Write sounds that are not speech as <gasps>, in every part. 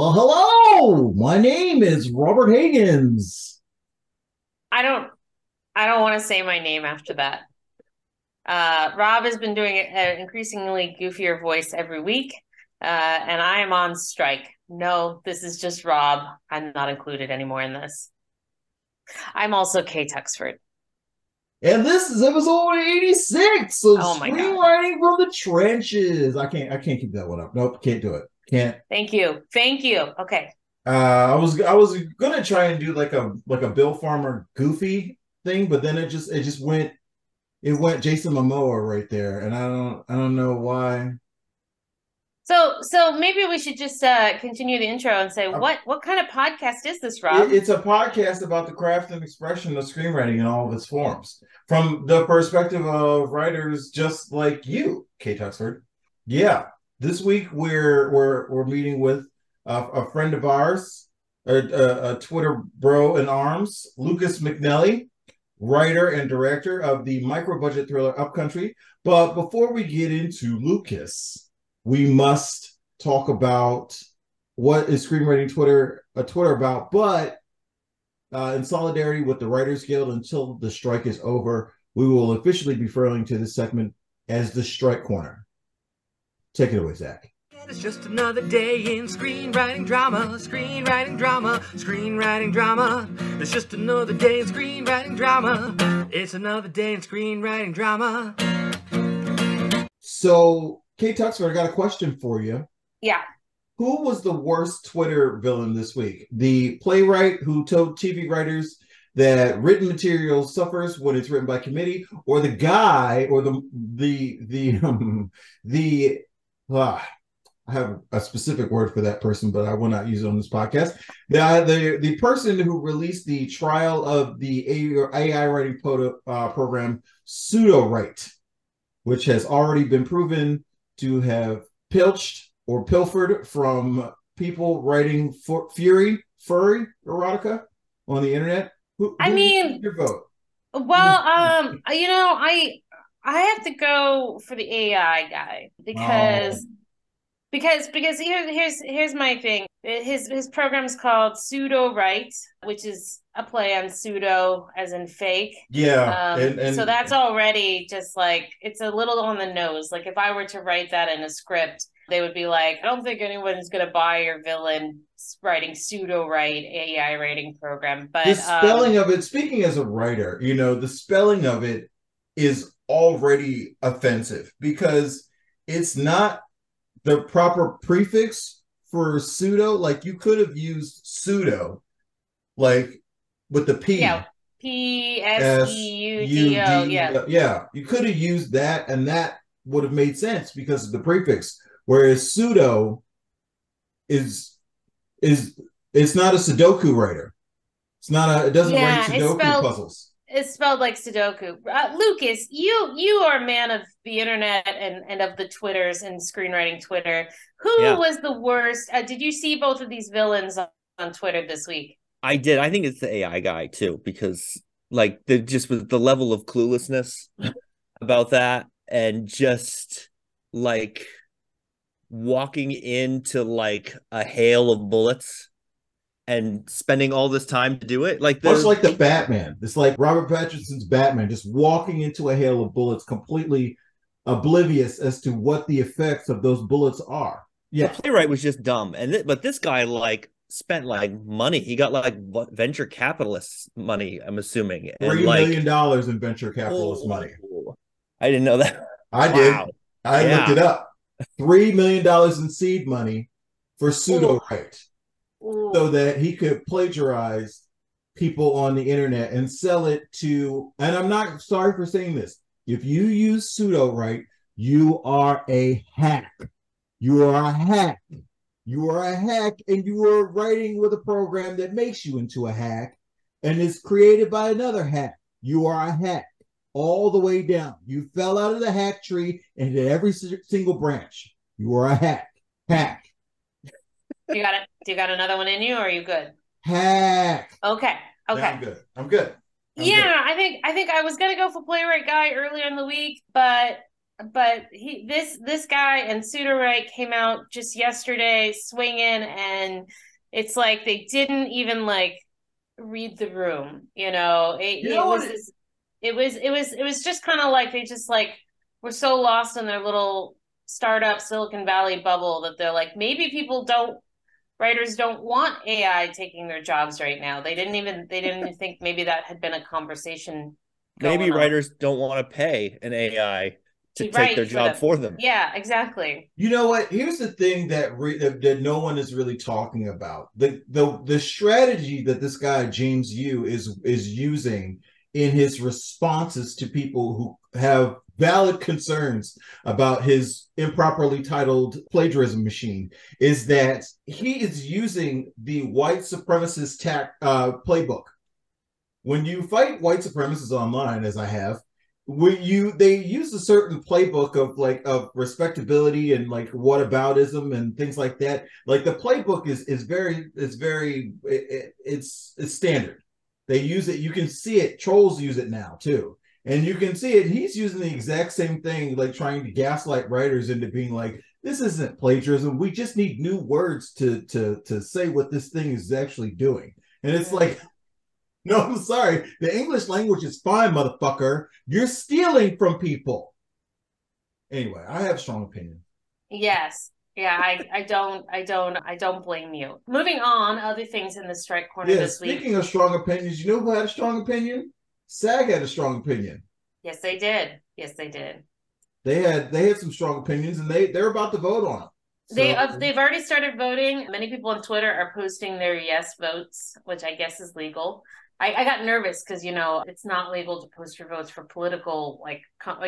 Well, hello. My name is Robert Higgins. I don't I don't want to say my name after that. Uh, Rob has been doing an increasingly goofier voice every week, uh, and I am on strike. No, this is just Rob. I'm not included anymore in this. I'm also Kay Tuxford. And this is episode 86 of Oh my God. Screenwriting from the Trenches. I can't I can't keep that one up. Nope, can't do it. Can't. Thank you. Thank you. Okay. Uh I was I was gonna try and do like a like a Bill Farmer goofy thing, but then it just it just went it went Jason Momoa right there. And I don't I don't know why. So so maybe we should just uh, continue the intro and say what what kind of podcast is this, Rob? It- it's a podcast about the craft and expression of screenwriting in all of its forms, from the perspective of writers just like you, Kay Tuxford. Yeah, this week we're we're we're meeting with a, a friend of ours, a, a, a Twitter bro in arms, Lucas McNelly, writer and director of the micro budget thriller Up Country. But before we get into Lucas, we must talk about what is screenwriting Twitter a Twitter about, but uh, in solidarity with the Writers Guild until the strike is over, we will officially be referring to this segment as the Strike Corner. Take it away, Zack. It's just another day in screenwriting drama, screenwriting drama, screenwriting drama. It's just another day in screenwriting drama. It's another day in screenwriting drama. So, Kay Tuxford, I got a question for you. yeah. Who was the worst Twitter villain this week? The playwright who told TV writers that written material suffers when it's written by committee, or the guy, or the the the um, <laughs> the ah, I have a specific word for that person, but I will not use it on this podcast. The the, the person who released the trial of the AI writing proto, uh, program Sudowrite, which has already been proven to have pilched or pilfered from people writing for Fury, furry erotica on the internet. Who, I mean- your vote. Well, um, you know, I I have to go for the AI guy because because because here's here's here's my thing. His his program is called Sudowrite, which is a play on pseudo as in fake. Yeah, Um, and, and so that's already just like it's a little on the nose. Like if I were to write that in a script, they would be like, I don't think anyone's gonna buy your villain writing Sudowrite AI writing program. But the um, spelling of it. Speaking as a writer, you know the spelling of it is already offensive because it's not the proper prefix for pseudo. Like you could have used pseudo, like with the p. Yeah, P S E U D O. Yeah. yeah. You could have used that, and that would have made sense because of the prefix. Whereas pseudo is is it's not a Sudoku writer. It's not a. It doesn't Yeah, write Sudoku spelled- puzzles. It's spelled like Sudoku. Uh, Lucas, you you are a man of the internet and, and of the Twitters and screenwriting Twitter. Who Yeah. was the worst? Uh, did you see both of these villains on, on Twitter this week? I did. I think it's the AI guy too, because like the just with the level of cluelessness <laughs> about that, and just like walking into like a hail of bullets and spending all this time to do it. Like Much like the Batman. It's like Robert Pattinson's Batman, just walking into a hail of bullets, completely oblivious as to what the effects of those bullets are. the Yeah, playwright was just dumb, and th- but this guy like spent like money. He got like venture capitalists money. I'm assuming, and three like million dollars in venture capitalist Oh, money. I didn't know that. I did. Wow. I Yeah. looked it up. Three million dollars in seed money for pseudo right, Ooh. so that he could plagiarize people on the internet and sell it to. And I'm not sorry for saying this. If you use Sudowrite, you are a hack. You are a hack. You are a hack, and you are writing with a program that makes you into a hack, and is created by another hack. You are a hack all the way down. You fell out of the hack tree and hit every single branch. You are a hack. Hack. You got it. Do you got another one in you, or are you good? Hack. Okay. Yeah, Okay. I'm good. I'm good. I'm yeah, good. I think I think I was gonna go for playwright guy earlier in the week, but but he this this guy and Sudowrite came out just yesterday swinging, and it's like they didn't even like read the room. You know, it, You it know was it- this- it was it was it was just kind of like they just like were so lost in their little startup Silicon Valley bubble that they're like maybe people don't writers don't want AI taking their jobs right now. They didn't even they didn't even think maybe that had been a conversation. Maybe going on. writers don't want to pay an AI to To take write their for job them. for them. Yeah, exactly. You know what? Here's the thing that, re- that that no one is really talking about. The the the strategy that this guy James Yu is is using in his responses to people who have valid concerns about his improperly titled plagiarism machine is that he is using the white supremacist tac uh, playbook. When you fight white supremacists online, as I have, where you they use a certain playbook of like of respectability and like whataboutism and things like that. Like the playbook is is very is very it, it- it's it's standard. They use it. You can see it. Trolls use it now too and you can see it he's using the exact same thing like trying to gaslight writers into being like this isn't plagiarism we just need new words to to to say what this thing is actually doing and it's like <laughs> no, I'm sorry. The English language is fine, motherfucker. You're stealing from people. Anyway, I have strong opinion. Yes. Yeah, I, I don't I don't I don't blame you. Moving on, other things in the strike corner Yeah, this week. speaking of strong opinions, you know who had a strong opinion? SAG had a strong opinion. Yes, they did. Yes, they did. They had they had some strong opinions and they they're about to vote on it. They So- uh, they've already started voting. Many people on Twitter are posting their yes votes, which I guess is legal. I, I got nervous because you know it's not legal to post your votes for political like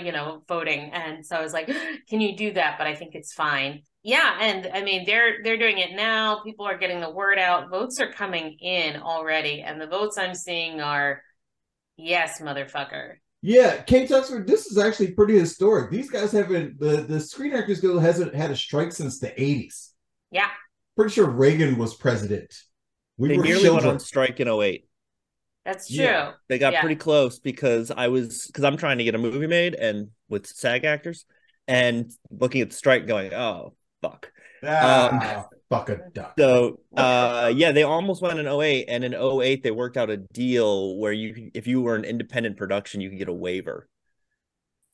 you know voting, and so I was like, <gasps> can you do that? But I think it's fine. Yeah, and I mean they're they're doing it now. People are getting the word out. Votes are coming in already, and the votes I'm seeing are yes, motherfucker. Yeah, Kay Tuxford, this is actually pretty historic. These guys haven't the the Screen Actors Guild hasn't had a strike since the 80s. Yeah, Pretty sure Reagan was president. We They were nearly went children. on strike in 08. that's true. Yeah. They got Yeah. pretty close because I was because I'm trying to get a movie made and with SAG actors and looking at the strike going, oh fuck. Ah, fuck a duck. So uh yeah, they almost went in 08 and in 08 they worked out a deal where you if you were an independent production you could get a waiver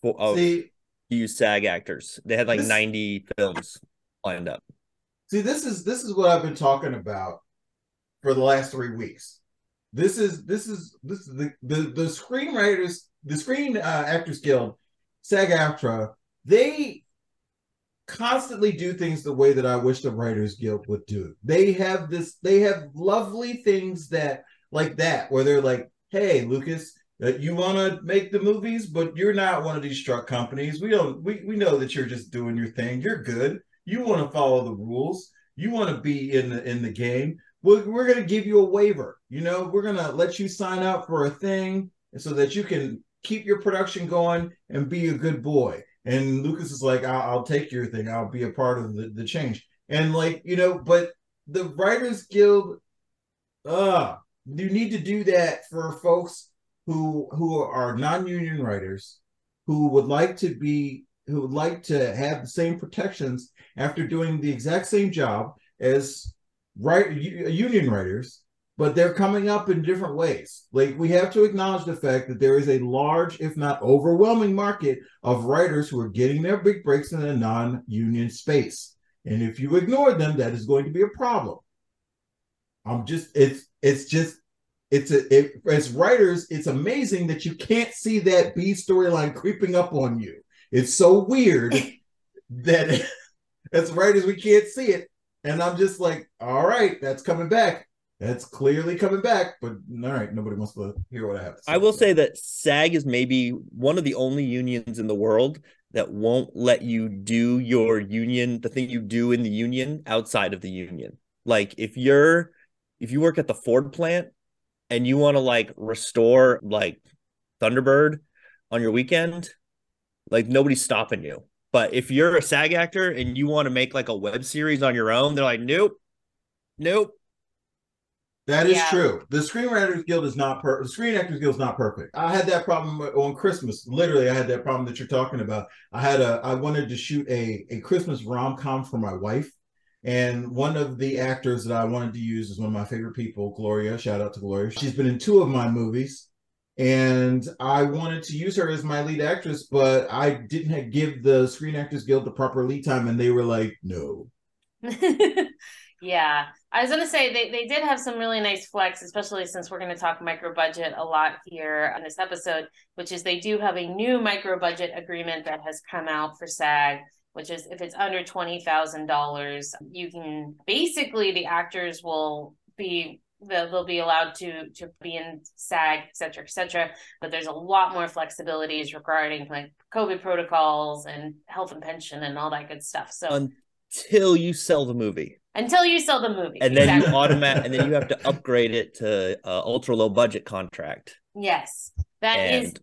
for of See, use SAG actors. They had like This- 90 films lined up. See, this is this is what I've been talking about for the last three weeks. This is this is this is the the, the screenwriters, the Screen uh, Actors Guild, SAG-AFTRA. They constantly do things the way that I wish the Writers Guild would do. They have this. They have lovely things that like that where they're like, "Hey, Lucas." uh, you want to make the movies, but you're not one of these truck companies. We don't. We, we know that you're just doing your thing. You're good you want to follow the rules you want to be in the in the game we're, we're going to give you a waiver you know we're going to let you sign up for a thing so that you can keep your production going and be a good boy and lucas is like i'll, I'll take your thing. I'll be a part of the, the change. And like you know but the writers guild uh you need to do that for folks who who are non-union writers who would like to be who would like to have the same protections after doing the exact same job as right union writers but they're coming up in different ways. Like we have to acknowledge the fact that there is a large if not overwhelming market of writers who are getting their big breaks in a non-union space. And if you ignore them that is going to be a problem. I'm just it's it's just it's a it, as writers it's amazing that you can't see that b storyline creeping up on you. It's so weird <laughs> that <laughs> as writers we can't see it. And i'm just like all right that's coming back that's clearly coming back but all right nobody wants to hear what i have to say I will say that SAG is maybe one of the only unions in the world that won't let you do your union, the thing you do in the union outside of the union. Like if you're if you work at the Ford plant and you want to like restore like Thunderbird on your weekend, like nobody's stopping you. But if you're a SAG actor and you want to make like a web series on your own, they're like, nope, nope. That is Yeah. true. The Screenwriters Guild is not per. The Screen Actors Guild is not perfect. I had that problem on Christmas. Literally, I had that problem that you're talking about. I had a. I wanted to shoot a a Christmas rom com for my wife, and one of the actors that I wanted to use is one of my favorite people, Gloria. Shout out to Gloria. She's been in two of my movies, and I wanted to use her as my lead actress, but I didn't give the Screen Actors Guild the proper lead time, and they were like, "No." <laughs> yeah. I was gonna say they, they did have some really nice flex, especially since we're gonna talk micro budget a lot here on this episode, which is they do have a new micro budget agreement that has come out for SAG, which is if it's under twenty thousand dollars, you can basically the actors will be they'll, they'll be allowed to to be in SAG, et cetera, et cetera. But there's a lot more flexibilities regarding like COVID protocols and health and pension and all that good stuff. So Until you sell the movie, until you sell the movie, and then exactly. you automatic, and then you have to <laughs> upgrade it to uh, ultra low budget contract. yes, that is And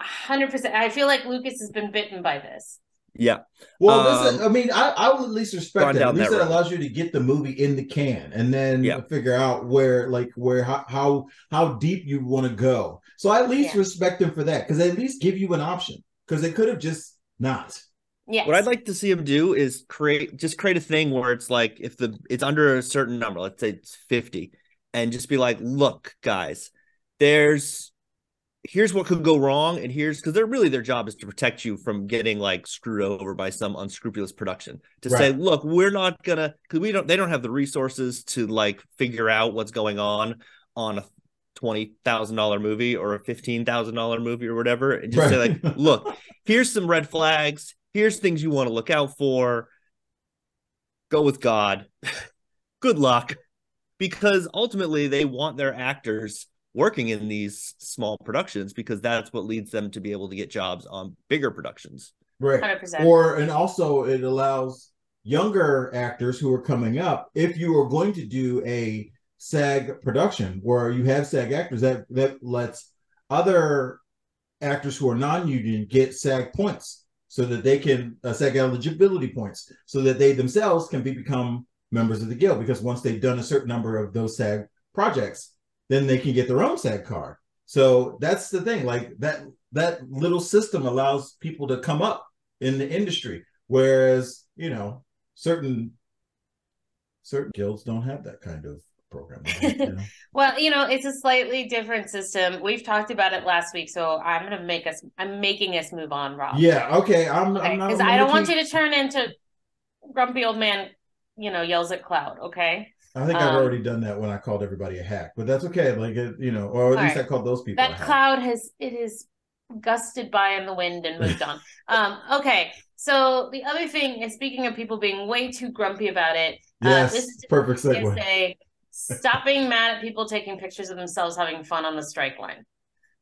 hundred percent. I feel like Lucas has been bitten by this. yeah, Well, this is, Um, I mean, I, I will at least respect gone that. At least that that road. allows you to get the movie in the can and then Yeah. figure out where, like, where how how, how deep you want to go. So I at least Yeah. respect them for that because they at least give you an option because they could have just not. Yes. what I'd like to see him do is create just create a thing where it's like if the it's under a certain number, let's say it's fifty, and just be like, look, guys, there's here's what could go wrong, and here's because they're really their job is to protect you from getting like screwed over by some unscrupulous production. To say, look, we're not gonna because we don't they don't have the resources to like figure out what's going on on a twenty thousand dollar movie or a fifteen thousand dollar movie or whatever, and just say like, <laughs> look, here's some red flags. Here's things you want to look out for. Go with God. <laughs> Good luck. Because ultimately they want their actors working in these small productions because that's what leads them to be able to get jobs on bigger productions. Right. hundred percent. Or and also it allows younger actors who are coming up, if you are going to do a SAG production where you have SAG actors, that that lets other actors who are non-union get SAG points so that they can uh, SAG eligibility points so that they themselves can be become members of the guild because once they've done a certain number of those SAG projects, then they can get their own SAG card. So that's the thing. Like that that little system allows people to come up in the industry, whereas you know certain certain guilds don't have that kind of program. <laughs> you know? Well, you know, it's a slightly different system. We've talked about it last week, so I'm gonna make us. I'm making us move on, Rob. yeah. Okay. I'm. Okay. I'm not. Because I don't want you to turn into grumpy old man. You know, yells at cloud. Okay. I think I've um, already done that when I called everybody a hack, but that's okay. Like it, you know, or at least Alright. I called those people. a that cloud has it is gusted by in the wind and moved on <laughs> um okay so the other thing is speaking of people being way too grumpy about it uh, Yes. this is perfect segue. Stop being mad at people taking pictures of themselves having fun on the strike line.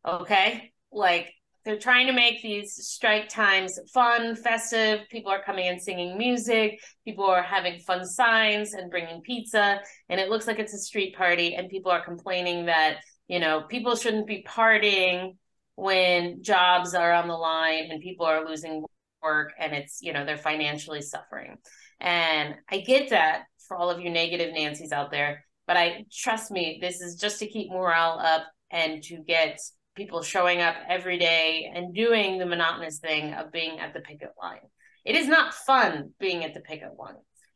Okay? Like they're trying to make these strike times fun festive. People are coming and singing music. People are having fun signs and bringing pizza. And it looks like it's a street party and people are complaining that you know people shouldn't be partying when jobs are on the line and people are losing work and it's you know they're financially suffering. And i get that for all of you negative nancys out there but i trust me this is just to keep morale up and to get people showing up every day and doing the monotonous thing of being at the picket line it is not fun being at the picket line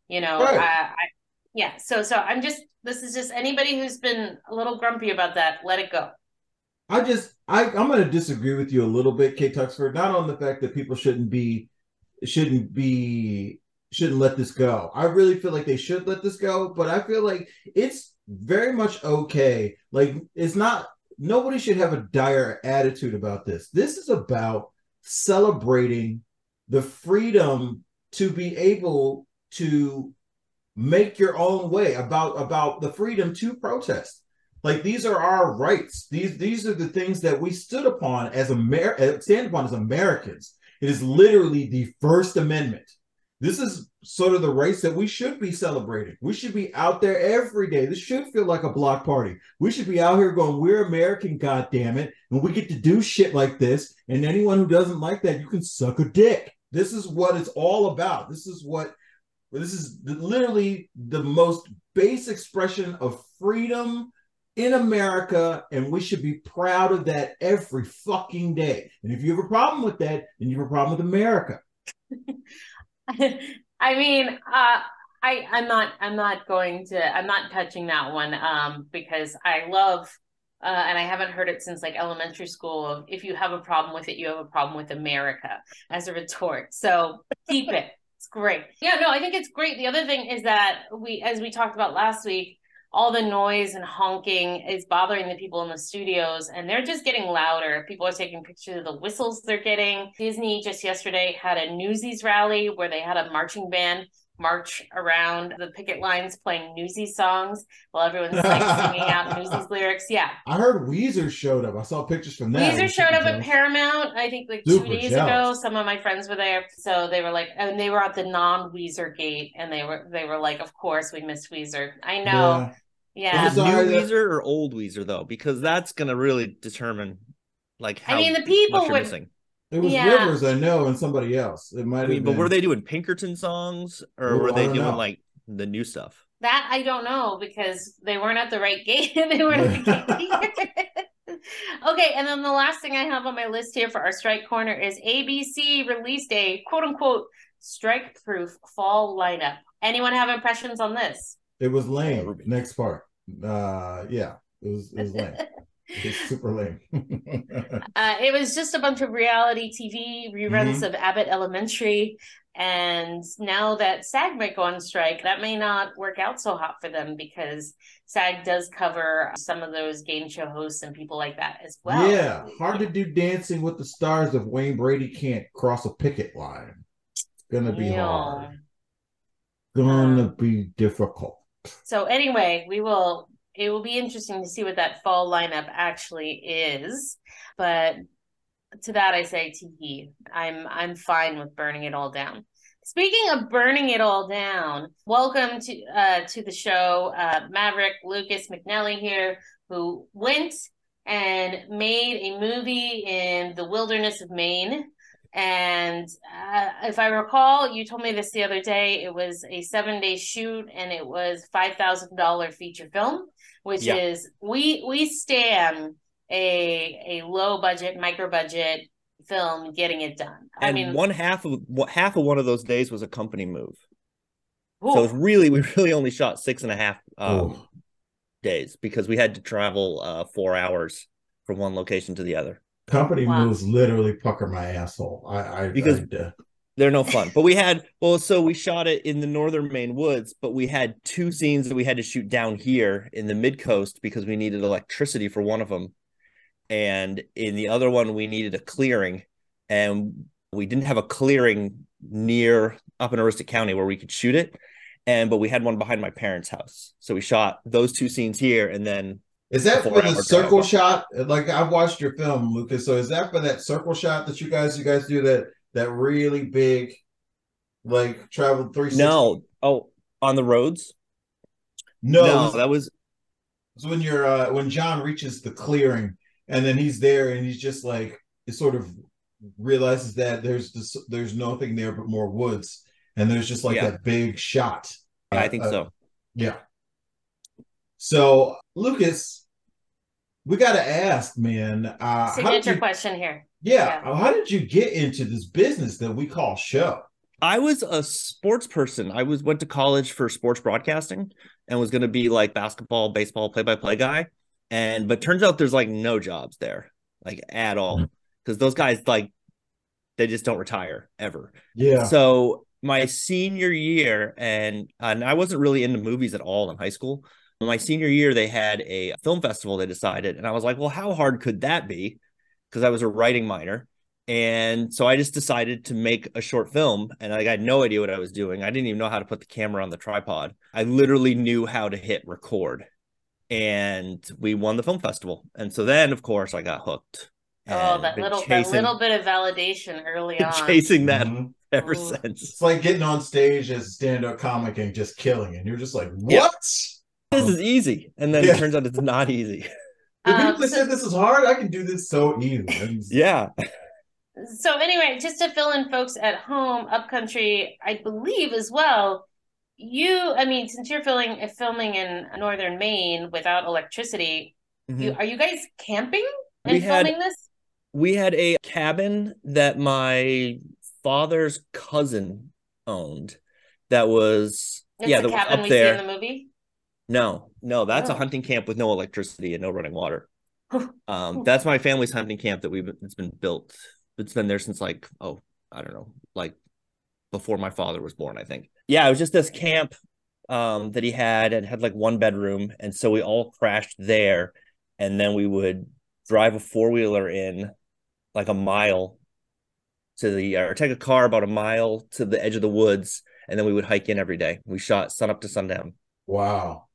you know Right. I, I yeah so so i'm just this is just anybody who's been a little grumpy about that let it go I just I I'm going to disagree with you a little bit, Kay Tuxford. Not on the fact that people shouldn't be shouldn't be shouldn't let this go. I really feel like they should let this go, but I feel like it's very much okay. Like it's not nobody should have a dire attitude about this. This is about celebrating the freedom to be able to make your own way about about the freedom to protest like these are our rights these these are the things that we stood upon as Amer- stand upon as americans it is literally the first amendment this is sort of the race that we should be celebrating. We should be out there every day. This should feel like a block party. We should be out here going we're american god damn it and we get to do shit like this. And anyone who doesn't like that you can suck a dick. This is what it's all about. This is what this is literally the most base expression of freedom in America, and we should be proud of that every fucking day. And if you have a problem with that, then you have a problem with America. <laughs> <laughs> I mean, uh, I I'm not I'm not going to I'm not touching that one um, because I love uh, and I haven't heard it since like elementary school. If you have a problem with it, you have a problem with America as a retort. So keep it. It's great. Yeah, no, I think it's great. The other thing is that we, as we talked about last week, all the noise and honking is bothering the people in the studios and they're just getting louder. People are taking pictures of the whistles they're getting. Disney just yesterday had a Newsies rally where they had a marching band march around the picket lines playing Newsies songs while everyone's like <laughs> singing out Newsies lyrics. Yeah. I heard Weezer showed up. I saw pictures from that. Weezer showed up at Paramount, I think like Super two days jealous. ago. Some of my friends were there. So they were like, and they were at the non Weezer gate and they were they were like, Of course we missed Weezer. I know. Yeah. It was New Weezer or old Weezer though, because that's gonna really determine like how I mean, the people much would- missing. It was Yeah. Rivers, I know, and somebody else. It might I have mean, but were they doing Pinkerton songs or Ooh, were they doing know. like the new stuff? That I don't know because they weren't at the right gate. <laughs> they weren't at the gate. <laughs> okay, and then the last thing I have on my list here for our strike corner is ABC released a quote unquote strike proof fall lineup. Anyone have impressions on this? It was lame. Next part. Uh, yeah, it was. It was lame. <laughs> it was super lame. <laughs> Uh, it was just a bunch of reality TV reruns Mhm. of Abbott Elementary. And now that SAG might go on strike, that may not work out so hot for them because SAG does cover some of those game show hosts and people like that as well. yeah, hard to do dancing with the stars if Wayne Brady can't cross a picket line. It's gonna be Yeah. hard. Gonna Um, be difficult. So anyway, we will it will be interesting to see what that fall lineup actually is. But to that I say tee. I'm I'm fine with burning it all down. Speaking of burning it all down, welcome to uh to the show. Uh Maverick Lucas McNelly here, who went and made a movie in the wilderness of Maine. And uh, if I recall, you told me this the other day. It was a seven day shoot, and it was five thousand dollar feature film, which Yeah. is we we stand a a low budget, micro budget film getting it done. I mean, one half of what half of one of those days was a company move. ooh, So it's really <laughs> we really only shot six and a half um, days because we had to travel uh, four hours from one location to the other. Company Wow. moves literally pucker my asshole. I, I Because- I, uh, They're no fun. But we had well, so we shot it in the northern Maine woods, but we had two scenes that we had to shoot down here in the mid coast because we needed electricity for one of them. And in the other one, we needed a clearing. And we didn't have a clearing near up in Aroostook County where we could shoot it. And but we had one behind my parents' house. So we shot those two scenes here and then is that for the circle shot? Like I've watched your film, Lucas. So is that for that circle shot that you guys you guys do that that really big, like travel three? no, oh, on the roads? no, no, that was It's when you're uh when John reaches the clearing and then he's there and he's just like it sort of realizes that there's this there's nothing there but more woods and there's just like Yeah. that big shot. yeah, I think Uh, so. Yeah. So Lucas, we got to ask, man. Uh, how did signature you, question here. yeah, Yeah. how did you get into this business that we call show? I was a sports person. I was went to college for sports broadcasting and was going to be like basketball, baseball, play-by-play guy. And but turns out there's like no jobs there, like at all, because those guys like they just don't retire ever. Yeah. So my senior year, and and I wasn't really into movies at all in high school. My senior year, they had a film festival. They decided, and I was like, well, how hard could that be? Because I was a writing minor, and so I just decided to make a short film, and I had no idea what I was doing. I didn't even know how to put the camera on the tripod. I literally knew how to hit record, and we won the film festival. And so then, of course, I got hooked. Oh, that been little that little bit of validation early been on. chasing that Mhm. ever Ooh. since. It's like getting on stage as stand-up comic and just killing it. You're just like, what? Yeah. This is easy, and then Yeah. it turns out it's not easy. <laughs> The Um, people that said this is hard, I can do this so easy. Yeah, So anyway, just to fill in folks at home, Up Country, I believe as well, you, I mean, since you're filming filming in northern Maine without electricity, you Mhm. are you guys camping We and had- filming this? we had a cabin that my father's cousin owned that was It's yeah the cabin up we there see in the movie. No no that's a Oh. hunting camp with no electricity and no running water. Um that's my family's hunting camp that we've it's been built it's been there since like oh i don't know like before my father was born i think. Yeah it was just this camp um that he had and had like one bedroom and so we all crashed there and then we would drive a four-wheeler in like a mile to the or take a car about a mile to the edge of the woods and then we would hike in every day. We shot sun up to sundown. Wow.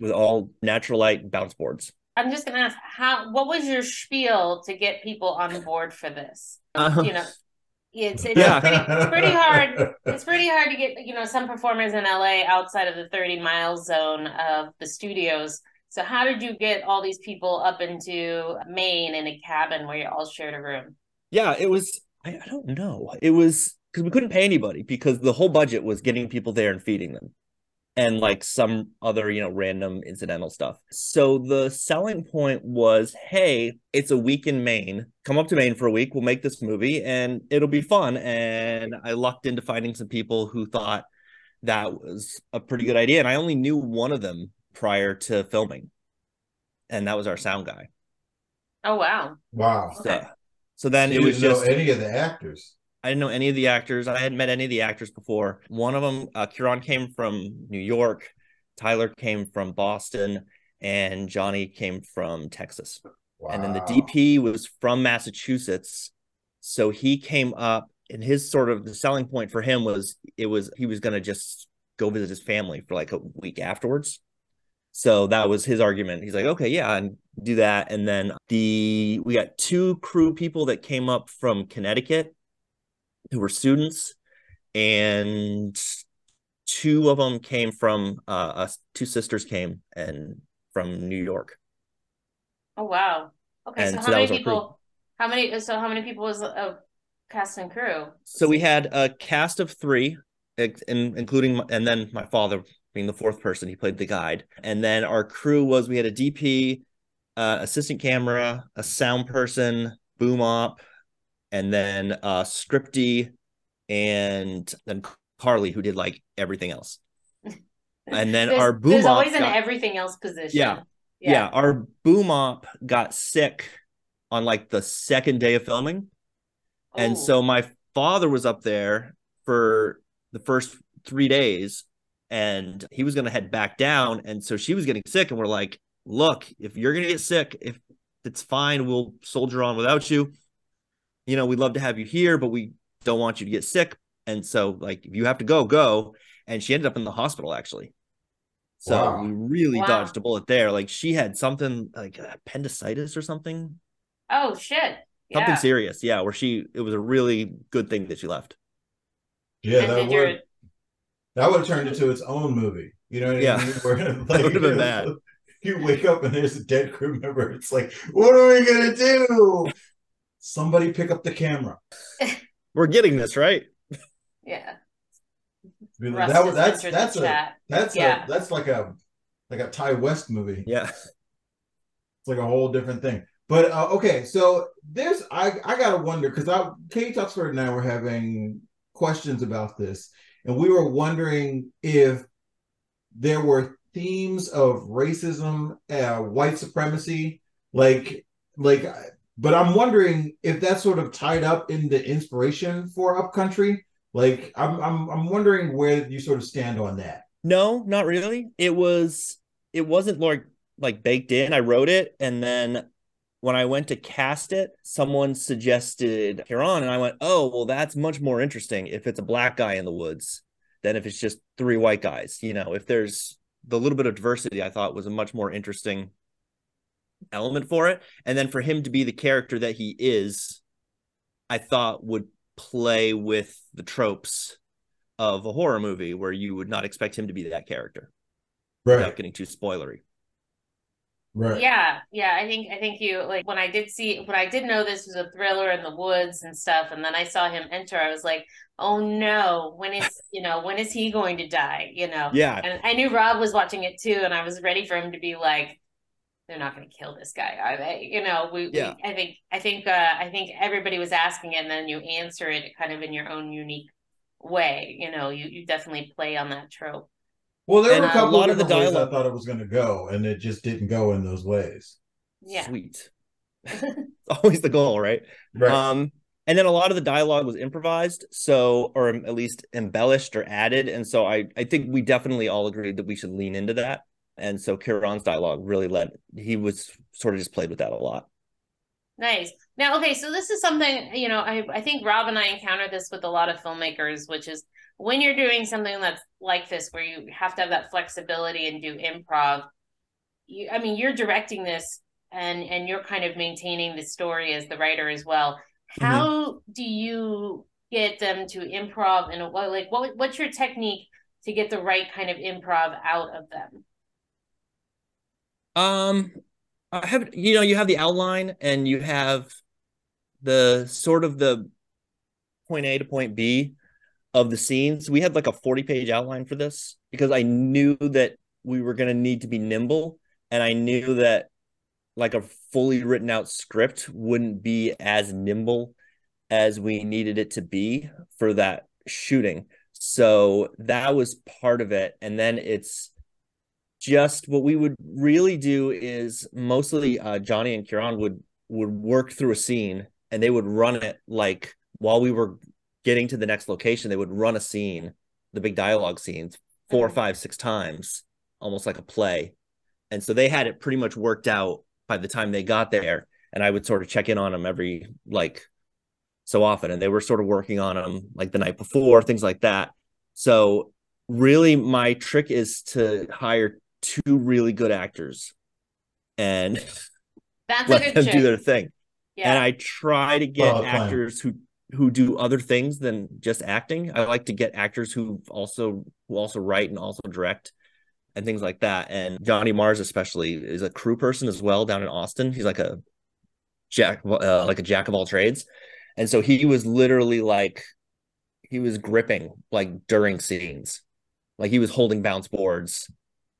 With all natural light bounce boards I'm just gonna ask how what was your spiel to get people on board for this? Um, You know, it's it's Yeah. pretty it's pretty hard. It's pretty hard to get you know some performers in LA outside of the 30 mile zone of the studios. So how did you get all these people up into Maine in a cabin where you all shared a room? Yeah, it was. I, I don't know. It was because we couldn't pay anybody because the whole budget was getting people there and feeding them, and like some other you know random incidental stuff. So the selling point was, hey, it's a week in Maine. Come up to Maine for a week. We'll make this movie and it'll be fun. And I lucked into finding some people who thought that was a pretty good idea, and I only knew one of them prior to filming, and that was our sound guy. Oh wow. Wow. Okay. So, so then You it was didn't just know any of the actors. I didn't know any of the actors. I hadn't met any of the actors before. One of them, uh, Kieran, came from New York. Tyler came from Boston, and Johnny came from Texas. Wow. And then the DP was from Massachusetts, so he came up, and his sort of the selling point for him was it was he was going to just go visit his family for like a week afterwards. So that was his argument. He's like, okay, yeah, and do that. And then the we got two crew people that came up from Connecticut who were students, and two of them came from uh us two sisters came and from New York. Oh wow. Okay, And so so how that many people? How many? So how many people was a cast and crew? So we had a cast of three, including my- and then my father being the fourth person. He played the guide, and then our crew was we had a DP, uh, assistant camera, a sound person, boom op, and then uh, scripty, and then Carly who did like everything else. <laughs> And then our boom there's always an got- everything else position. Yeah. yeah. our boom op got sick on like the second day of filming. And Oh. so my father was up there for the first three days and he was going to head back down. And so she was getting sick. And we're like, look, if you're going to get sick, if it's fine, we'll soldier on without you. You know, we'd love to have you here, but we don't want you to get sick. And so, like, if you have to go, go. And she ended up in the hospital actually. So Wow. we really Wow. dodged a bullet there. Like, she had something like uh, appendicitis or something Oh shit. something Yeah. serious yeah where she it was a really good thing that she left Yeah, And that did your- would that would have turned into its own movie. You know what Yeah. I mean? <laughs> Where, That would've been bad. <laughs> You wake up and there's a dead crew member. It's like, what are we gonna do? Somebody pick up the camera. <laughs> we're getting this right Yeah. That, Russ that- just that's that's a chat. that's Yeah. a that's like a like a Ti West movie. yeah It's like a whole different thing. But uh, okay, so there's I I gotta wonder because I Kay Tuxford and I were having questions about this, and we were wondering if there were themes of racism, uh, white supremacy, like like. But I'm wondering if that's sort of tied up in the inspiration for Up Country. Like I'm I'm I'm wondering where you sort of stand on that. no not really it was it wasn't like like baked in i wrote it and then when i went to cast it someone suggested Huron, and i went oh well that's much more interesting if it's a black guy in the woods than if it's just three white guys you know if there's the little bit of diversity i thought was a much more interesting element for it and then for him to be the character that he is i thought would play with the tropes of a horror movie where you would not expect him to be that character Right. without getting too spoilery Right. Yeah, yeah. I think I think you like when I did see when I did know this was a thriller in the woods and stuff, and then I saw him enter. I was like, oh no, when is <laughs> you know when is he going to die? You know. Yeah. And I knew Rob was watching it too, and I was ready for him to be like, they're not going to kill this guy, are they? You know. We. Yeah. We, I think I think uh, I think everybody was asking, it, and then you answer it kind of in your own unique way. You know, you you definitely play on that trope. Well, there And were a a couple lot of of the different ways I thought it was going to go, and it just didn't go in those ways. Yeah. Sweet. <laughs> <laughs> Always the goal, right? Right. Um, and then a lot of the dialogue was improvised, so or at least embellished or added. And so I, I think we definitely all agreed that we should lean into that. And so Kieran's dialogue really led. He was sort of just played with that a lot. Nice. Now, okay, so this is something, you know, I, I think Rob and I encounter this with a lot of filmmakers, which is when you're doing something that's like this, where you have to have that flexibility and do improv. You, I mean, you're directing this and and you're kind of maintaining the story as the writer as well. Mm-hmm. How do you get them to improv and what like what what's your technique to get the right kind of improv out of them? Um, I have you know you have the outline and you have the sort of the point A to point B of the scenes. We had like a 40 page outline for this because I knew that we were going to need to be nimble and I knew that like a fully written out script wouldn't be as nimble as we needed it to be for that shooting. So that was part of it and then it's just what we would really do is mostly uh, Johnny and Kieran would would work through a scene and they would run it like while we were getting to the next location, they would run a scene, the big dialogue scenes, four, Mhm. five, six times, almost like a play. And so they had it pretty much worked out by the time they got there. And I would sort of check in on them every like so often. And they were sort of working on them like the night before, things like that. So really my trick is to hire two really good actors and <laughs> That's a let good them trick. do their thing. yeah. And I try to get Solid plan. actors who who do other things than just acting. I like to get actors who also who also write and also direct and things like that. And Johnny Mars especially is a crew person as well down in Austin. He's like a jack uh, like a jack of all trades. And so he was literally like he was gripping like during scenes. Like he was holding bounce boards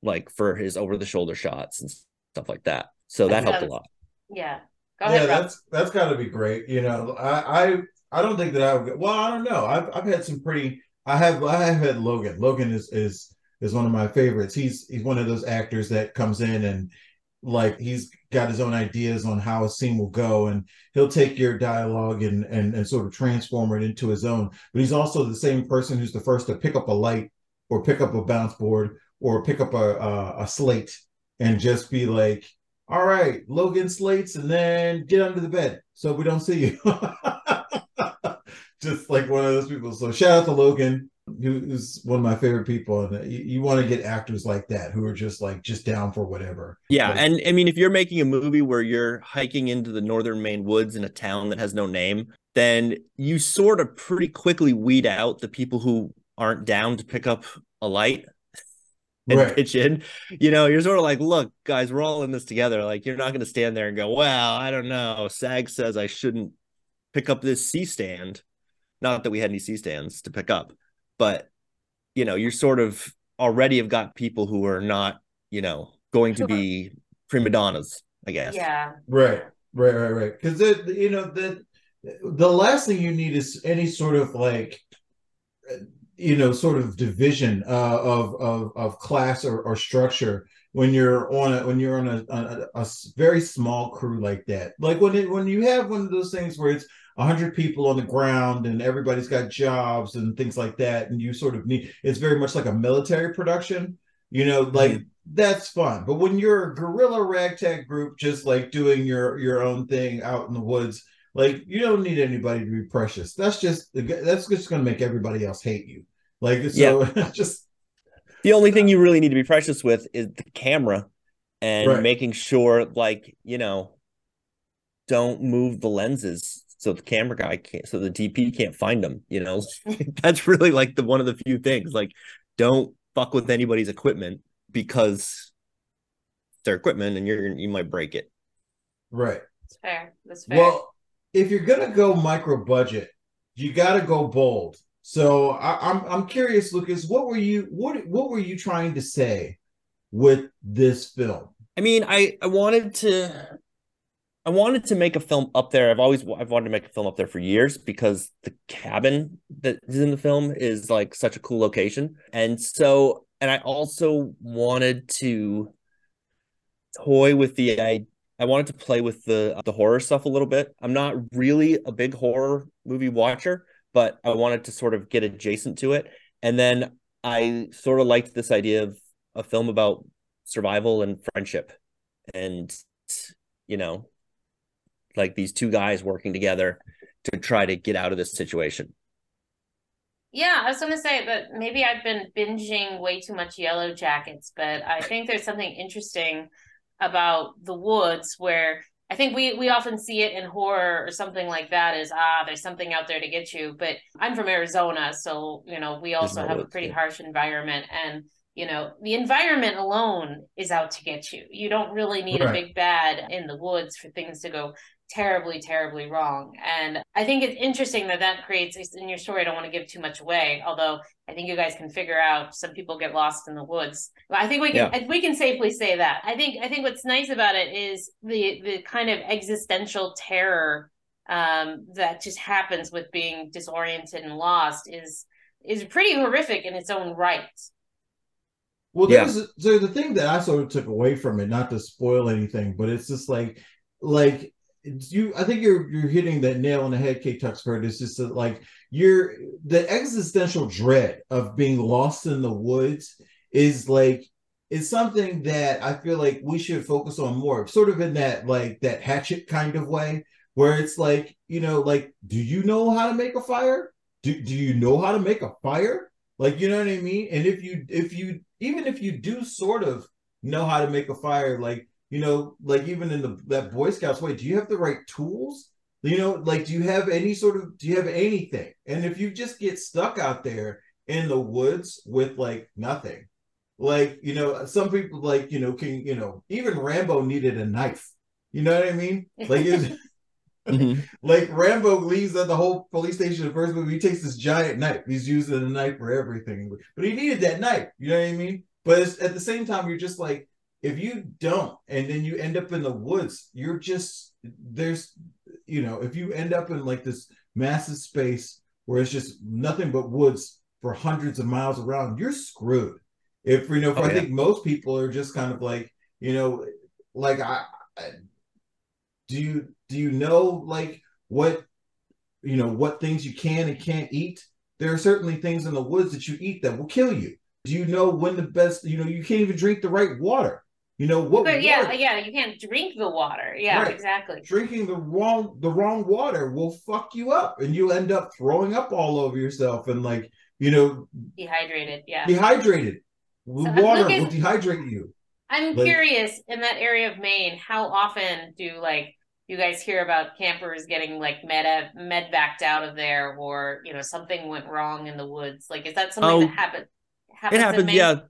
like for his over the shoulder shots and stuff like that. So that That helped a lot. yeah. Go yeah, ahead, Rob. that's that's got to be great. You know, I, I I don't think that I would. Well, I don't know. I've I've had some pretty. I have I have had Logan. Logan is is is one of my favorites. He's he's one of those actors that comes in and like he's got his own ideas on how a scene will go, and he'll take your dialogue and and and sort of transform it into his own. But he's also the same person who's the first to pick up a light or pick up a bounce board or pick up a a, a slate and just be like all right, Logan slates, and then get under the bed so we don't see you. <laughs> Just like one of those people. So shout out to Logan, who- who's one of my favorite people. And you, you want to get actors like that who are just like just down for whatever. Yeah, Like- and I mean, if you're making a movie where you're hiking into the northern Maine woods in a town that has no name, then you sort of pretty quickly weed out the people who aren't down to pick up a light and Right. pitch in. You know, you're sort of like, look, guys, we're all in this together. Like, you're not going to stand there and go, well, I don't know. SAG says I shouldn't pick up this C stand. Not that we had any C stands to pick up, but you know, you're sort of already have got people who are not, you know, going to be prima donnas, I guess. Yeah. Right, right, right, right. Because you know the the last thing you need is any sort of like uh, you know sort of division uh, of of of class or, or structure when you're on a when you're on a, a, a very small crew like that. Like when it, when you have one of those things where it's a hundred people on the ground and everybody's got jobs and things like that, and you sort of need it's very much like a military production. You know, like that's fun. But when you're a guerrilla ragtag group, just like doing your your own thing out in the woods, like you don't need anybody to be precious. That's just that's just going to make everybody else hate you. Like so, <laughs> just The only thing you really need to be precious with is the camera and Right. making sure, like, you know, don't move the lenses so the camera guy can't, so the DP can't find them. You know, <laughs> <laughs> that's really like the one of the few things. Like, don't fuck with anybody's equipment because their equipment and you're you might break it. Right. That's fair. That's fair. Well, if you're gonna go micro budget, you got to go bold. So I, I'm I'm curious, Lucas. What were you what what were you trying to say with this film? I mean, I I wanted to I wanted to make a film up there. I've always I've wanted to make a film up there for years because the cabin that is in the film is like such a cool location. And so and I also wanted to toy with the I I wanted to play with the the horror stuff a little bit. I'm not really a big horror movie watcher, but I wanted to sort of get adjacent to it. And then I sort of liked this idea of a film about survival and friendship and you know like these two guys working together to try to get out of this situation yeah, I was going to say that maybe I've been binging way too much Yellow Jackets, but I think there's something interesting about the woods where I think we we often see it in horror or something like that is ah there's something out there to get you. But I'm from Arizona, so you know we also have a pretty yeah. harsh environment and you know the environment alone is out to get you you don't really need right. a big bad in the woods for things to go terribly terribly wrong and i think it's interesting that that creates in your story i don't want to give too much away although i think you guys can figure out some people get lost in the woods i think we can yeah. we can safely say that i think i think what's nice about it is the the kind of existential terror um, that just happens with being disoriented and lost is is pretty horrific in its own right well, there's yeah. so the thing that I sort of took away from it, not to spoil anything, but it's just like like you I think you're you're hitting that nail on the head, Kay Tuxford. It's just that, like you're the existential dread of being lost in the woods is like it's something that I feel like we should focus on more, sort of in that like that hatchet kind of way, where it's like, you know, like, do you know how to make a fire? Do, do you know how to make a fire? Like, you know what I mean? And if you if you even if you do sort of know how to make a fire, like you know, like even in the that Boy Scouts way, do you have the right tools? You know, like do you have any sort of do you have anything? And if you just get stuck out there in the woods with like nothing, like you know, some people like you know can you know even Rambo needed a knife. You know what I mean? Like <laughs> Mm-hmm. <laughs> like Rambo leaves at the whole police station the first movie. He takes this giant knife. He's using a knife for everything, but he needed that knife. You know what I mean? But at the same time, you're just like, if you don't, and then you end up in the woods, you're just there's, you know, if you end up in like this massive space where it's just nothing but woods for hundreds of miles around, you're screwed. If you know, if oh, I yeah. think most people are just kind of like, you know, like I, I do you do you know like what you know what things you can and can't eat there are certainly things in the woods that you eat that will kill you do you know when the best you know you can't even drink the right water you know what but yeah water, yeah you can't drink the water. Yeah right. exactly. Drinking the wrong the wrong water will fuck you up and you end up throwing up all over yourself and like you know dehydrated yeah. dehydrated. So water will dehydrate you. I'm like, curious in that area of maine how often do like you guys hear about campers getting like med med backed out of there or you know something went wrong in the woods? Like is that something oh, that happen, happens it happens yeah.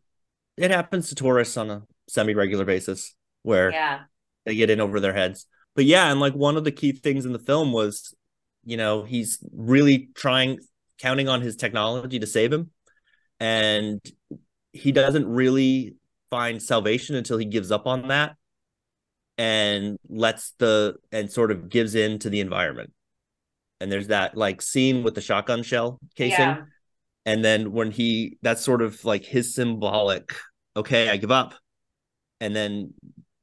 It happens to tourists on a semi-regular basis where yeah they get in over their heads but yeah and like one of the key things in the film was you know he's really trying counting on his technology to save him and he doesn't really find salvation until he gives up on that and lets the and sort of gives in to the environment. And there's that like scene with the shotgun shell casing. Yeah. And then when he that's sort of like his symbolic, okay, I give up. And then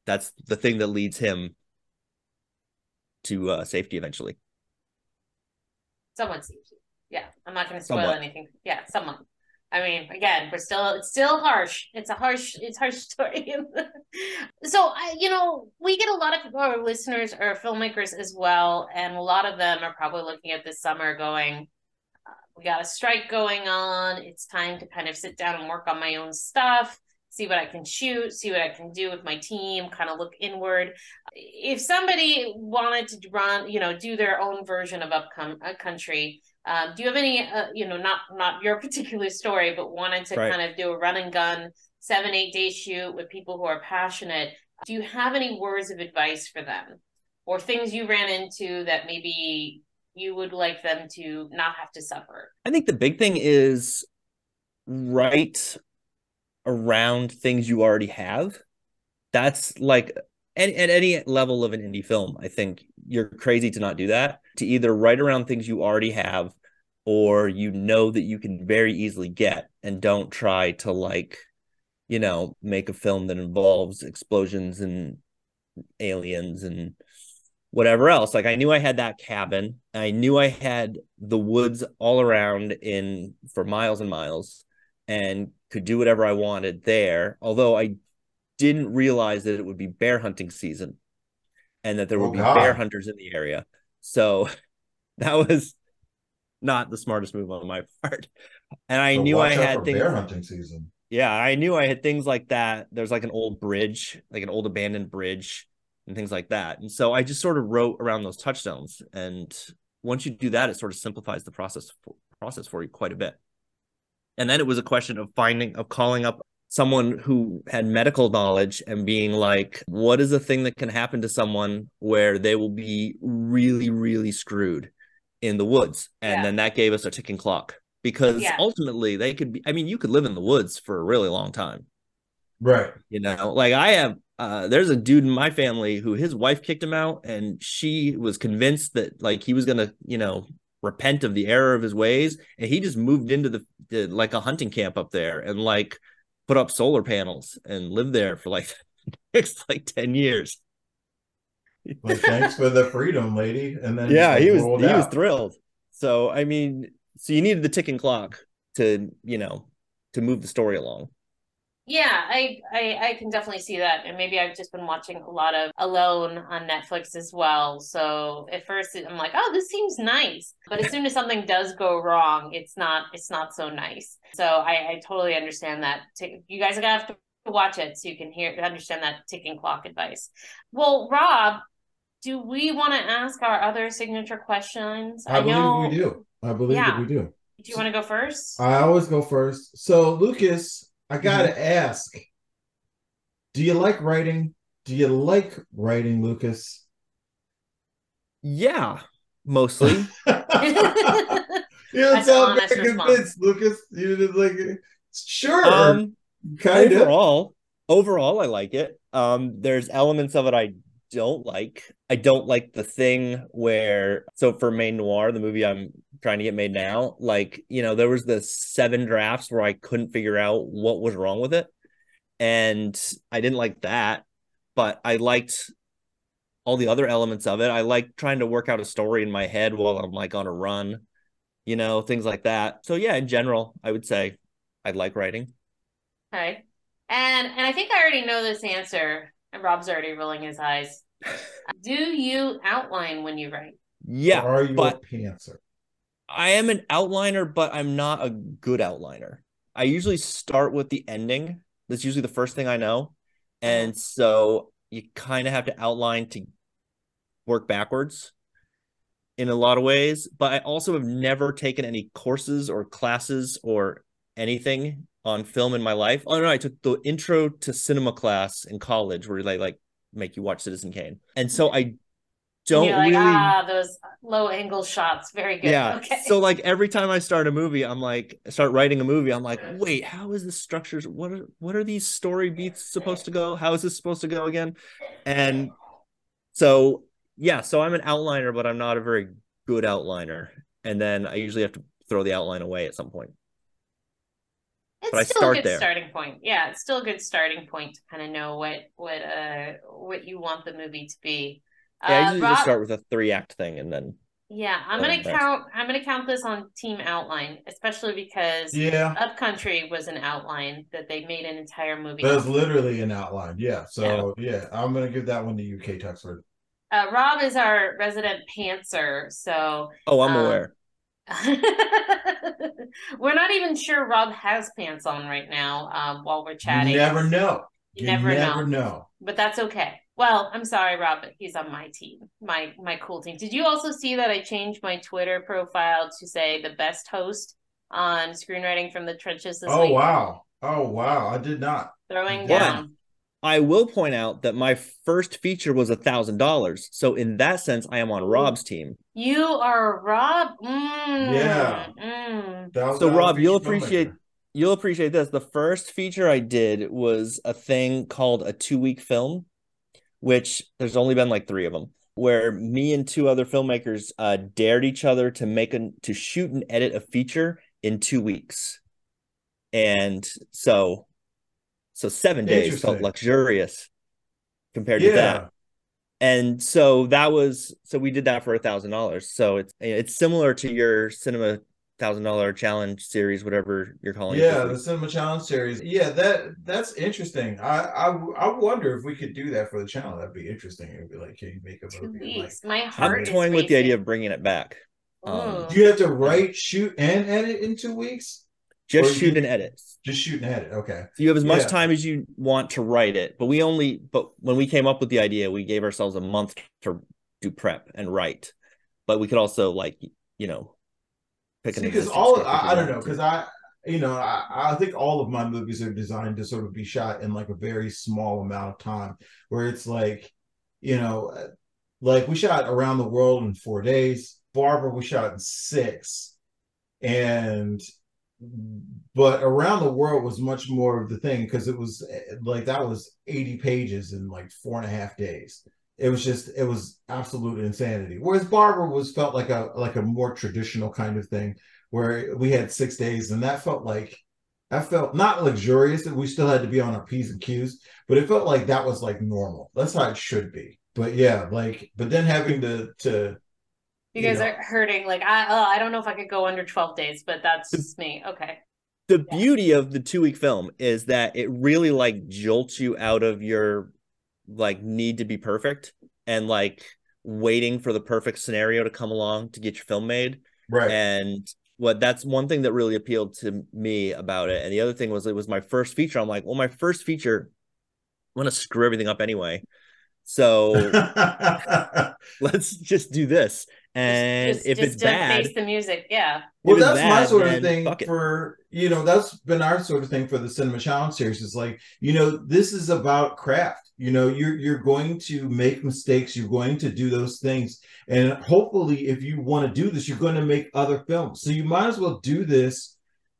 that's the thing that leads him to uh, safety eventually. Someone you. Yeah, I'm not going to spoil Somewhat. anything. Yeah, someone. I mean, again, we're still it's still harsh. It's a harsh it's harsh <laughs> story. so I, you know, we get a lot of our listeners are filmmakers as well, and a lot of them are probably looking at this summer going, uh, "We got a strike going on. It's time to kind of sit down and work on my own stuff." See what I can shoot, see what I can do with my team, kind of look inward. If somebody wanted to run, you know, do their own version of Upcom- a country, um, do you have any, uh, you know, not not your <laughs> particular story, but wanted to right. kind of do a run and gun seven eight day shoot with people who are passionate? Do you have any words of advice for them or things you ran into that maybe you would like them to not have to suffer? I think the big thing is write around things you already have. That's like at, at any level of an indie film, I think you're crazy to not do that. To either write around things you already have or you know that you can very easily get and don't try to like you know make a film that involves explosions and aliens and whatever else like i knew i had that cabin i knew i had the woods all around in for miles and miles and could do whatever i wanted there although i didn't realize that it would be bear hunting season and that there would Oh, be God. bear hunters in the area so <laughs> that was not the smartest move on my <laughs> part and i So knew i had things bear hunting season. yeah, I knew I had things like that. There's like an old bridge, like an old abandoned bridge and things like that. And so I just sort of wrote around those touchstones. And once you do that, it sort of simplifies the process process for you quite a bit. And then it was a question of finding of calling up someone who had medical knowledge and being like, what is a thing that can happen to someone where they will be really, really screwed in the woods? And Yeah. then that gave us a ticking clock because Yeah. ultimately they could be, I mean, you could live in the woods for a really long time. Right. You know, like I have, uh, there's a dude in my family who his wife kicked him out and she was convinced that like he was going to, you know, repent of the error of his ways. And he just moved into the, the like a hunting camp up there and like put up solar panels and lived there for like, <laughs> next like 10 years. Like, thanks for the freedom, lady. And then yeah, he was, he was thrilled. So, I mean, so you needed the ticking clock to, you know, to move the story along. Yeah, I, I I can definitely see that, and maybe I've just been watching a lot of Alone on Netflix as well. So at first I'm like, oh, this seems nice, but as soon as something does go wrong, it's not it's not so nice. So I, I totally understand that. You guys are gonna have to watch it so you can hear understand that ticking clock advice. Well, Rob, do we want to ask our other signature questions? I, believe know. we do. I believe Yeah. that we do. Do you want to go first? I always go first. So, Lucas, I gotta Mm-hmm. ask: Do you like writing? Do you like writing, Lucas? Yeah, mostly. <laughs> <laughs> you That's don't sound honest very convinced, Lucas. You just like it. sure, um, kind of. overall overall i like it um there's elements of it i don't like i don't like the thing where so for main noir the movie i'm trying to get made now like you know there was the seven drafts where i couldn't figure out what was wrong with it and i didn't like that but i liked all the other elements of it i like trying to work out a story in my head while i'm like on a run you know things like that so yeah in general i would say i like writing Okay. And and I think I already know this answer. And Rob's already rolling his eyes. <laughs> Do you outline when you write? yeah Or are you but- a pantser? I am an outliner, but I'm not a good outliner. I usually start with the ending. That's usually the first thing I know. And uh-huh. so you kind of have to outline to work backwards in a lot of ways. But I also have never taken any courses or classes or anything on film in my life. Oh no, I took the intro to cinema class in college where they like make you watch Citizen Kane. And so I don't like, really ah, those low angle shots. Very good. yeah. Okay. So like every time I start a movie, I'm like start writing a movie, I'm like, wait, how is this structured? What are what are these story beats supposed to go? How is this supposed to go again? And so yeah, so I'm an outliner, but I'm not a very good outliner. And then I usually have to throw the outline away at some point. It's but I still start a good there. starting point. Yeah, it's still a good starting point to kind of know what what uh what you want the movie to be. Yeah, I Uh, usually Rob- just start with a three act thing and then yeah, I'm gonna next. count. I'm gonna count this on team outline, especially because Yeah, Up Country was an outline that they made an entire movie. that's literally an outline. Yeah. So yeah, I'm gonna give that one to UK Tuxford. Uh, Rob is our resident pantser, so oh I'm Um, aware. <laughs> we're not even sure Rob has pants on right now. Um, while we're chatting, You never know. You never know. know. but that's okay. Well, I'm sorry, Rob, but he's on my team, my my cool team. Did you also see that I changed my Twitter profile to say the best host on screenwriting from the trenches this Oh week? wow. Oh wow. I did not. Throwing Why? down. I will point out that my first feature was a thousand dollars. So in that sense, I am on Rob's team. You are Rob. Mm, Yeah. mm. So Rob, you'll feature filmmaker. appreciate you'll appreciate this. The first feature I did was a thing called a two week film, which there's only been like three of them, where me and two other filmmakers uh, dared each other to make a to shoot and edit a feature in two weeks, and so so seven days felt luxurious compared to that and so that was so we did that for a thousand dollars so it's it's similar to your cinema thousand dollar challenge series whatever you're calling Yeah, it Yeah, the Cinema Challenge series. Yeah, that that's interesting. I, I I wonder if we could do that for the channel. That'd be interesting. It'd be like, can you make a Two movie? like, weeks. My i'm toying with the idea of bringing it back um, Do you have to write, shoot, and edit in two weeks? Just Or shoot you- and edit Just shoot and edit. Okay. so you have as much Yeah. time as you want to write it but we only but when we came up with the idea we gave ourselves a month to do prep and write but we could also like you know pick an because all I, I don't know because I you know I, I think all of my movies are designed to sort of be shot in like a very small amount of time where it's like you know like we shot around the world in four days Barbara we shot in six and but around the world was much more of the thing because it was like that was 80 pages in like four and a half days. It was just it was absolute insanity. Whereas barbara was felt like a like a more traditional kind of thing where we had six days and that felt like i felt not luxurious that we still had to be on our p's and q's but it felt like that was like normal. That's how it should be. But yeah like but then having to to You you guys know, are hurting. Like I, oh, I don't know if I could go under twelve days, but that's just me. Okay. the Yeah. beauty of the two week film is that it really like jolts you out of your like need to be perfect and like waiting for the perfect scenario to come along to get your film made right and what that's one thing that really appealed to me about it and the other thing was it was my first feature i'm like well my first feature i'm gonna screw everything up anyway so <laughs> let's just do this and Just- if just it's to bad face the music, yeah. Well, If it's that's my sort of thing for you know. That's been our sort of thing for the cinema challenge series. Is like you know, this is about craft. You know, you're you're going to make mistakes. You're going to do those things, and hopefully, if you want to do this, you're going to make other films. So you might as well do this.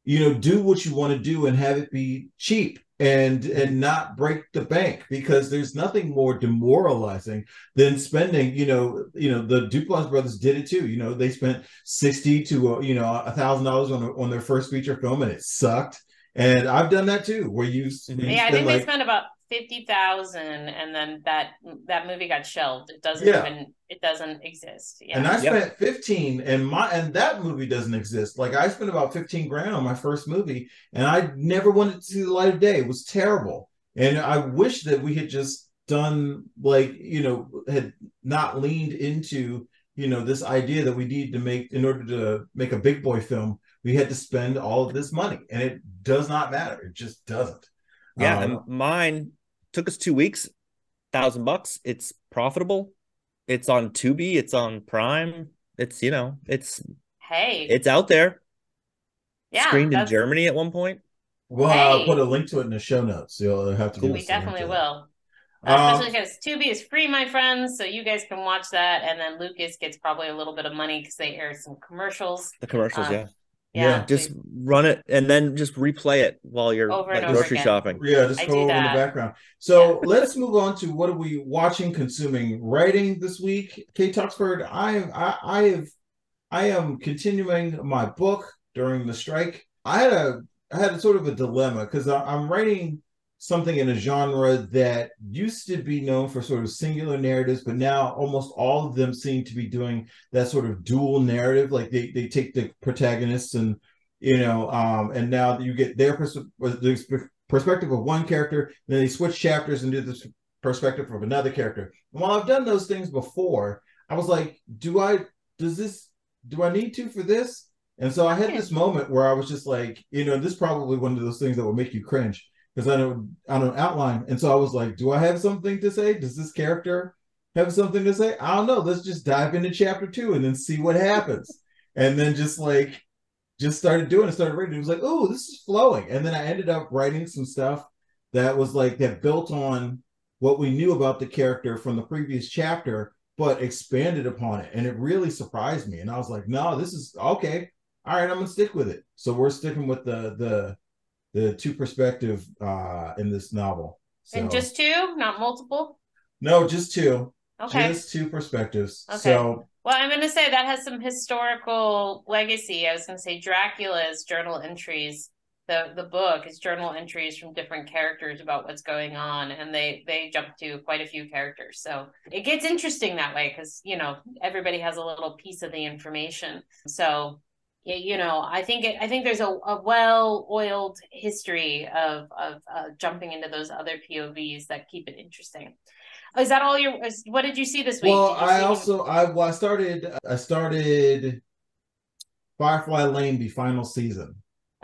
You know, do what you want to do and have it be cheap and and not break the bank because there's nothing more demoralizing than spending you know you know the duplass brothers did it too you know they spent 60 to uh, you know a thousand dollars on on their first feature film and it sucked and i've done that too where you, Mhm. you Yeah, I spend think they spent about fifty thousand, and then that that movie got shelved. It doesn't Yeah. even it doesn't exist. Yeah. and i Yep. spent 15 and my and that movie doesn't exist like i spent about 15 grand on my first movie and i never wanted to see the light of day it was terrible and i wish that we had just done like you know had not leaned into you know this idea that we need to make in order to make a big boy film we had to spend all of this money and it does not matter it just doesn't Yeah, Um, and mine took us two weeks, thousand bucks. It's profitable. It's on Tubi. It's on Prime. It's you know, it's hey, it's out there. yeah, Screened in Germany at one point. well i'll put a link to it in the show notes you'll have to Cool. We us a link definitely to will. Um, Especially because Tubi is free, my friends, so you guys can watch that, and then Lucas gets probably a little bit of money because they air some commercials. The commercials, Um, yeah. Yeah, Just we- run it and then just replay it while you're like grocery again. shopping. Yeah, just go over in the background. So <laughs> let's move on to what are we watching, consuming, writing this week. Kay Tuxford, I am I, I have I am continuing my book during the strike. I had a I had a sort of a dilemma because I'm writing something in a genre that used to be known for sort of singular narratives, but now almost all of them seem to be doing that sort of dual narrative. Like they they take the protagonists and you know, um, and now you get their pers- the perspective of one character, then they switch chapters and do this perspective of another character. And while I've done those things before, I was like, do I does this do I need to for this? And so I had this moment where I was just like, you know, this is probably one of those things that will make you cringe because I don't I don't outline. And so I was like, do I have something to say? Does this character have something to say? I don't know. Let's just dive into chapter two and then see what happens. <laughs> And then just like just started doing it, started writing. It was like, oh, this is flowing. And then I ended up writing some stuff that was like that built on what we knew about the character from the previous chapter, but expanded upon it. And it really surprised me. And I was like, no, this is okay. All right, I'm gonna stick with it. So we're sticking with the the the two perspective uh in this novel. So, And just two, not multiple. no, just two. Okay. Just two perspectives. Okay. So Well, I'm going to say that has some historical legacy. I was going to say Dracula's journal entries. The the book is journal entries from different characters about what's going on, and they they jump to quite a few characters. So it gets interesting that way because you know everybody has a little piece of the information. So yeah, you know, I think it, I think there's a, a well-oiled history of of uh, jumping into those other POVs that keep it interesting. Is that all your? Is, what did you see this week? well, I also I well I started I started Firefly Lane the final season,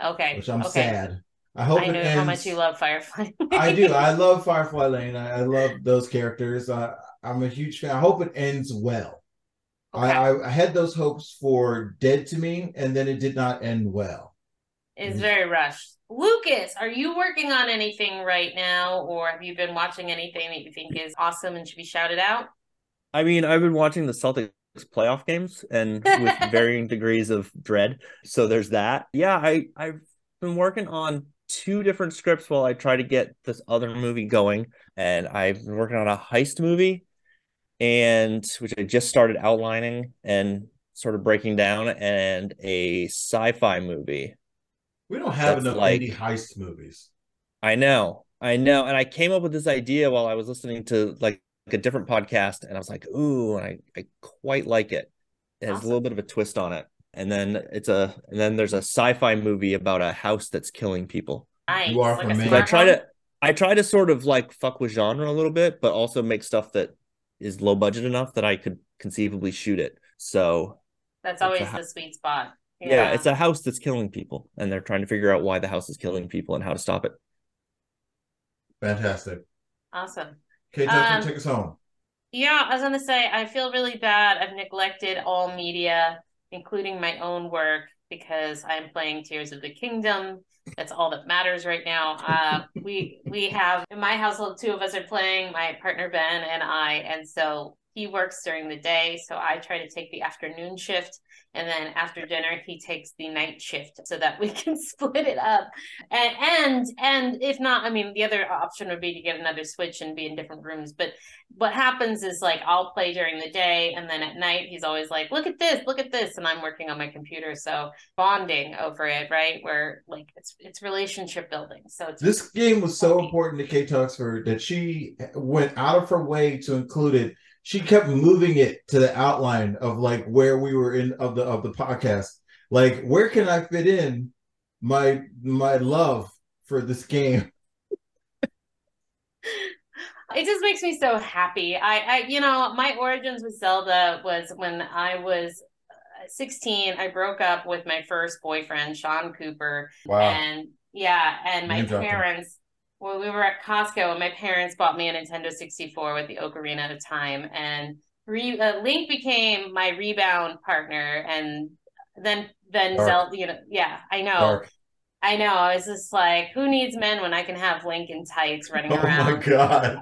Okay. which I'm okay. sad. I hope I know how much you love Firefly. <laughs> I do. I love Firefly Lane. I, I love those characters. I, I'm a huge fan. I hope it ends well. Okay. I, I, I had those hopes for Dead to Me, and then it did not end well. It's very rushed. Lucas, are you working on anything right now, or have you been watching anything that you think is awesome and should be shouted out? I mean, I've been watching the Celtics playoff games and with <laughs> varying degrees of dread. So there's that. Yeah, I I've been working on two different scripts while I try to get this other movie going, and I've been working on a heist movie, and which I just started outlining and sort of breaking down, and a sci-fi movie. We don't have That's enough like- indie heist movies. I know, I know, and I came up with this idea while I was listening to like a different podcast, and I was like, "Ooh," and I I quite like it. It has Awesome. a little bit of a twist on it, and then it's a and then there's a sci-fi movie about a house that's killing people. Nice. You are Like for a me. 'Cause I try to I try to sort of like fuck with genre a little bit, but also make stuff that is low budget enough that I could conceivably shoot it. So That's it's a always the sweet spot. yeah, it's a house that's killing people, and they're trying to figure out why the house is killing people and how to stop it. Fantastic. awesome. Okay, Tucker, Um, take us home. Yeah, I was gonna say I feel really bad. I've neglected all media, including my own work, because I'm playing Tears of the Kingdom. That's all that matters right now. Uh, we we have in my household two of us are playing, my partner Ben and I, and so he works during the day, so I try to take the afternoon shift, and then after dinner he takes the night shift, so that we <laughs> can split it up. And and and if not, I mean the other option would be to get another switch and be in different rooms, but what happens is like I'll play during the day and then at night he's always like, look at this, look at this. And I'm working on my computer. So bonding over it, right? Where like it's it's relationship building. So it's This game was so Okay. important to Kay Tuxford that she went out of her way to include it. She kept moving it to the outline of like where we were in of the of the podcast. Like, where can I fit in my my love for this game? <laughs> it just makes me so happy. I, I, you know, my origins with Zelda was when I was uh, 16. I broke up with my first boyfriend, Sean Cooper, Wow. and yeah, and my Name dropping. Well, we were at Costco, and my parents bought me a Nintendo 64 with the Ocarina at of Time, and re- uh, Link became my rebound partner, and then then Dark. Zelda. You know, yeah, I know. Dark. I know. I was just like, who needs men when I can have Link in tights running Oh around? Oh <laughs> my god.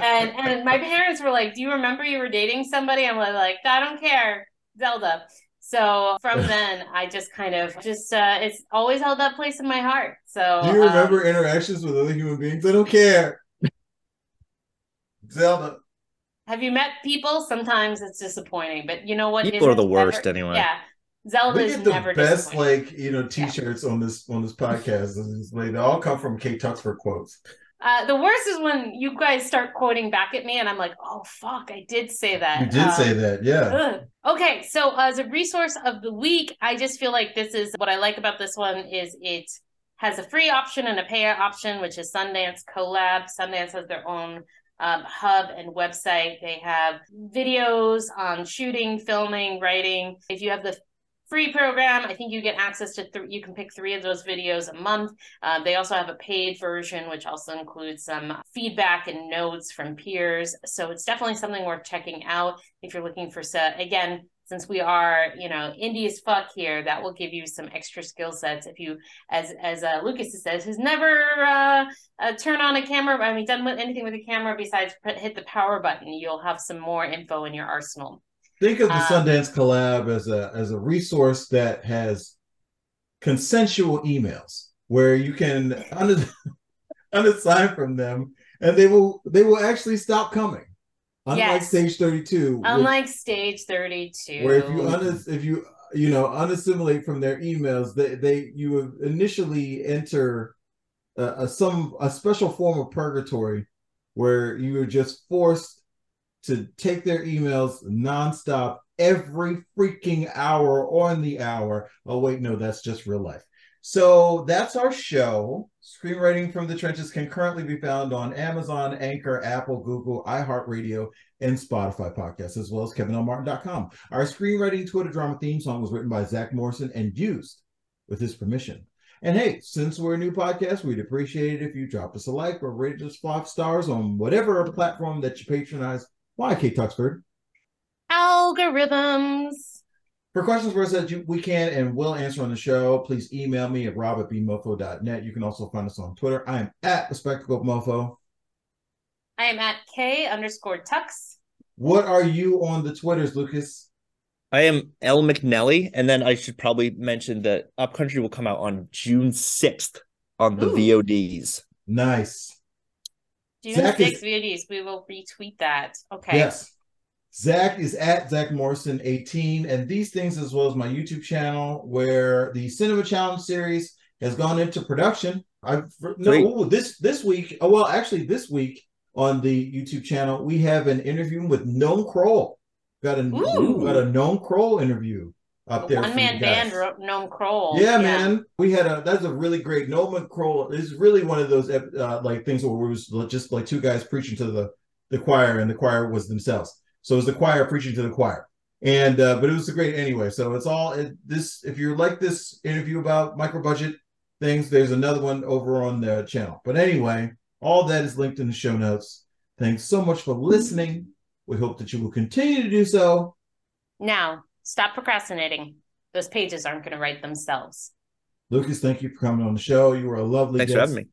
and and my parents were like, "Do you remember you were dating somebody?" I'm like, "I don't care, Zelda." So from then, I just kind of just uh, it's always held that place in my heart. So Do you um, remember interactions with other human beings? I don't care. <laughs> Zelda. have you met people? Sometimes it's disappointing, but you know what? People are the worst ever- anyway. Yeah, Zelda We is get the best like you know t-shirts on this on this podcast. They all come from Kay Tuxford quotes. Uh, the worst is when you guys start quoting back at me, and I'm like, "Oh fuck, I did say that." You did Um, say that, yeah. Ugh. Okay, so as a resource of the week, I just feel like this is what I like about this one is it has a free option and a pay option, which is Sundance Collab. Sundance has their own um, hub and website. They have videos on shooting, filming, writing. If you have the free program, I think you get access to th- you can pick three of those videos a month. Uh, they also have a paid version, which also includes some feedback and notes from peers. So it's definitely something worth checking out if you're looking for, se- again, since we are, you know, indie as fuck here, that will give you some extra skill sets. If you, as as uh, Lucas says, has never uh, uh, turned on a camera, I mean, done with anything with a camera besides put, hit the power button, you'll have some more info in your arsenal. Think of the Um, Sundance collab as a as a resource that has consensual emails where you can un- <laughs> unassign from them, and they will they will actually stop coming. Unlike Yes. Stage Thirty Two, which- Unlike stage 32. where if you if you you know unassimilate from their emails they they you initially enter a, a some a special form of purgatory where you are just forced to take their emails nonstop every freaking hour on the hour oh wait no that's just real life so that's our show screenwriting from the trenches can currently be found on amazon anchor apple google iheartradio and spotify podcasts as well as kevinlmartin.com our screenwriting Twitter drama theme song was written by Zack Morrison and used with his permission. And hey, since we're a new podcast, we'd appreciate it if you drop us a like or rate us five stars on whatever platform that you patronize. Why, Kay Tuxford? Algorithms. For questions for us that you, we can and will answer on the show, please email me at rob at bmofo.net. You can also find us on Twitter. I am at the Spectacle Mofo. I am at K underscore Tux. What are you on the Twitters, Lucas? I am L McNelly, and then I should probably mention that Up Country will come out on June sixth on the Ooh. VODs. Nice. June Zack 6 is- VODs. We will retweet that. Okay. Yes. Zack is at Zack Morrison 18, and these things, as well as my YouTube channel, where the Cinema Challenge series has gone into production. I've no ooh, this this week. Oh well, actually, this week on the YouTube channel, we have an interview with Noam Kroll. Got a Ooh. got a Noam Kroll interview up there. One man band wrote Kroll. Yeah, man. We had a that's a really great Noam Kroll is really one of those uh, like things where it was just like two guys preaching to the the choir and the choir was themselves. So it was the choir preaching to the choir. And uh, but it was a great anyway. So it's all it, this if you like this interview about micro budget things, there's another one over on the channel. But anyway, all that is linked in the show notes. Thanks so much for listening. We hope that you will continue to do so. Now, stop procrastinating. Those pages aren't going to write themselves. Lucas, thank you for coming on the show. You were a lovely Thanks for guest. having me.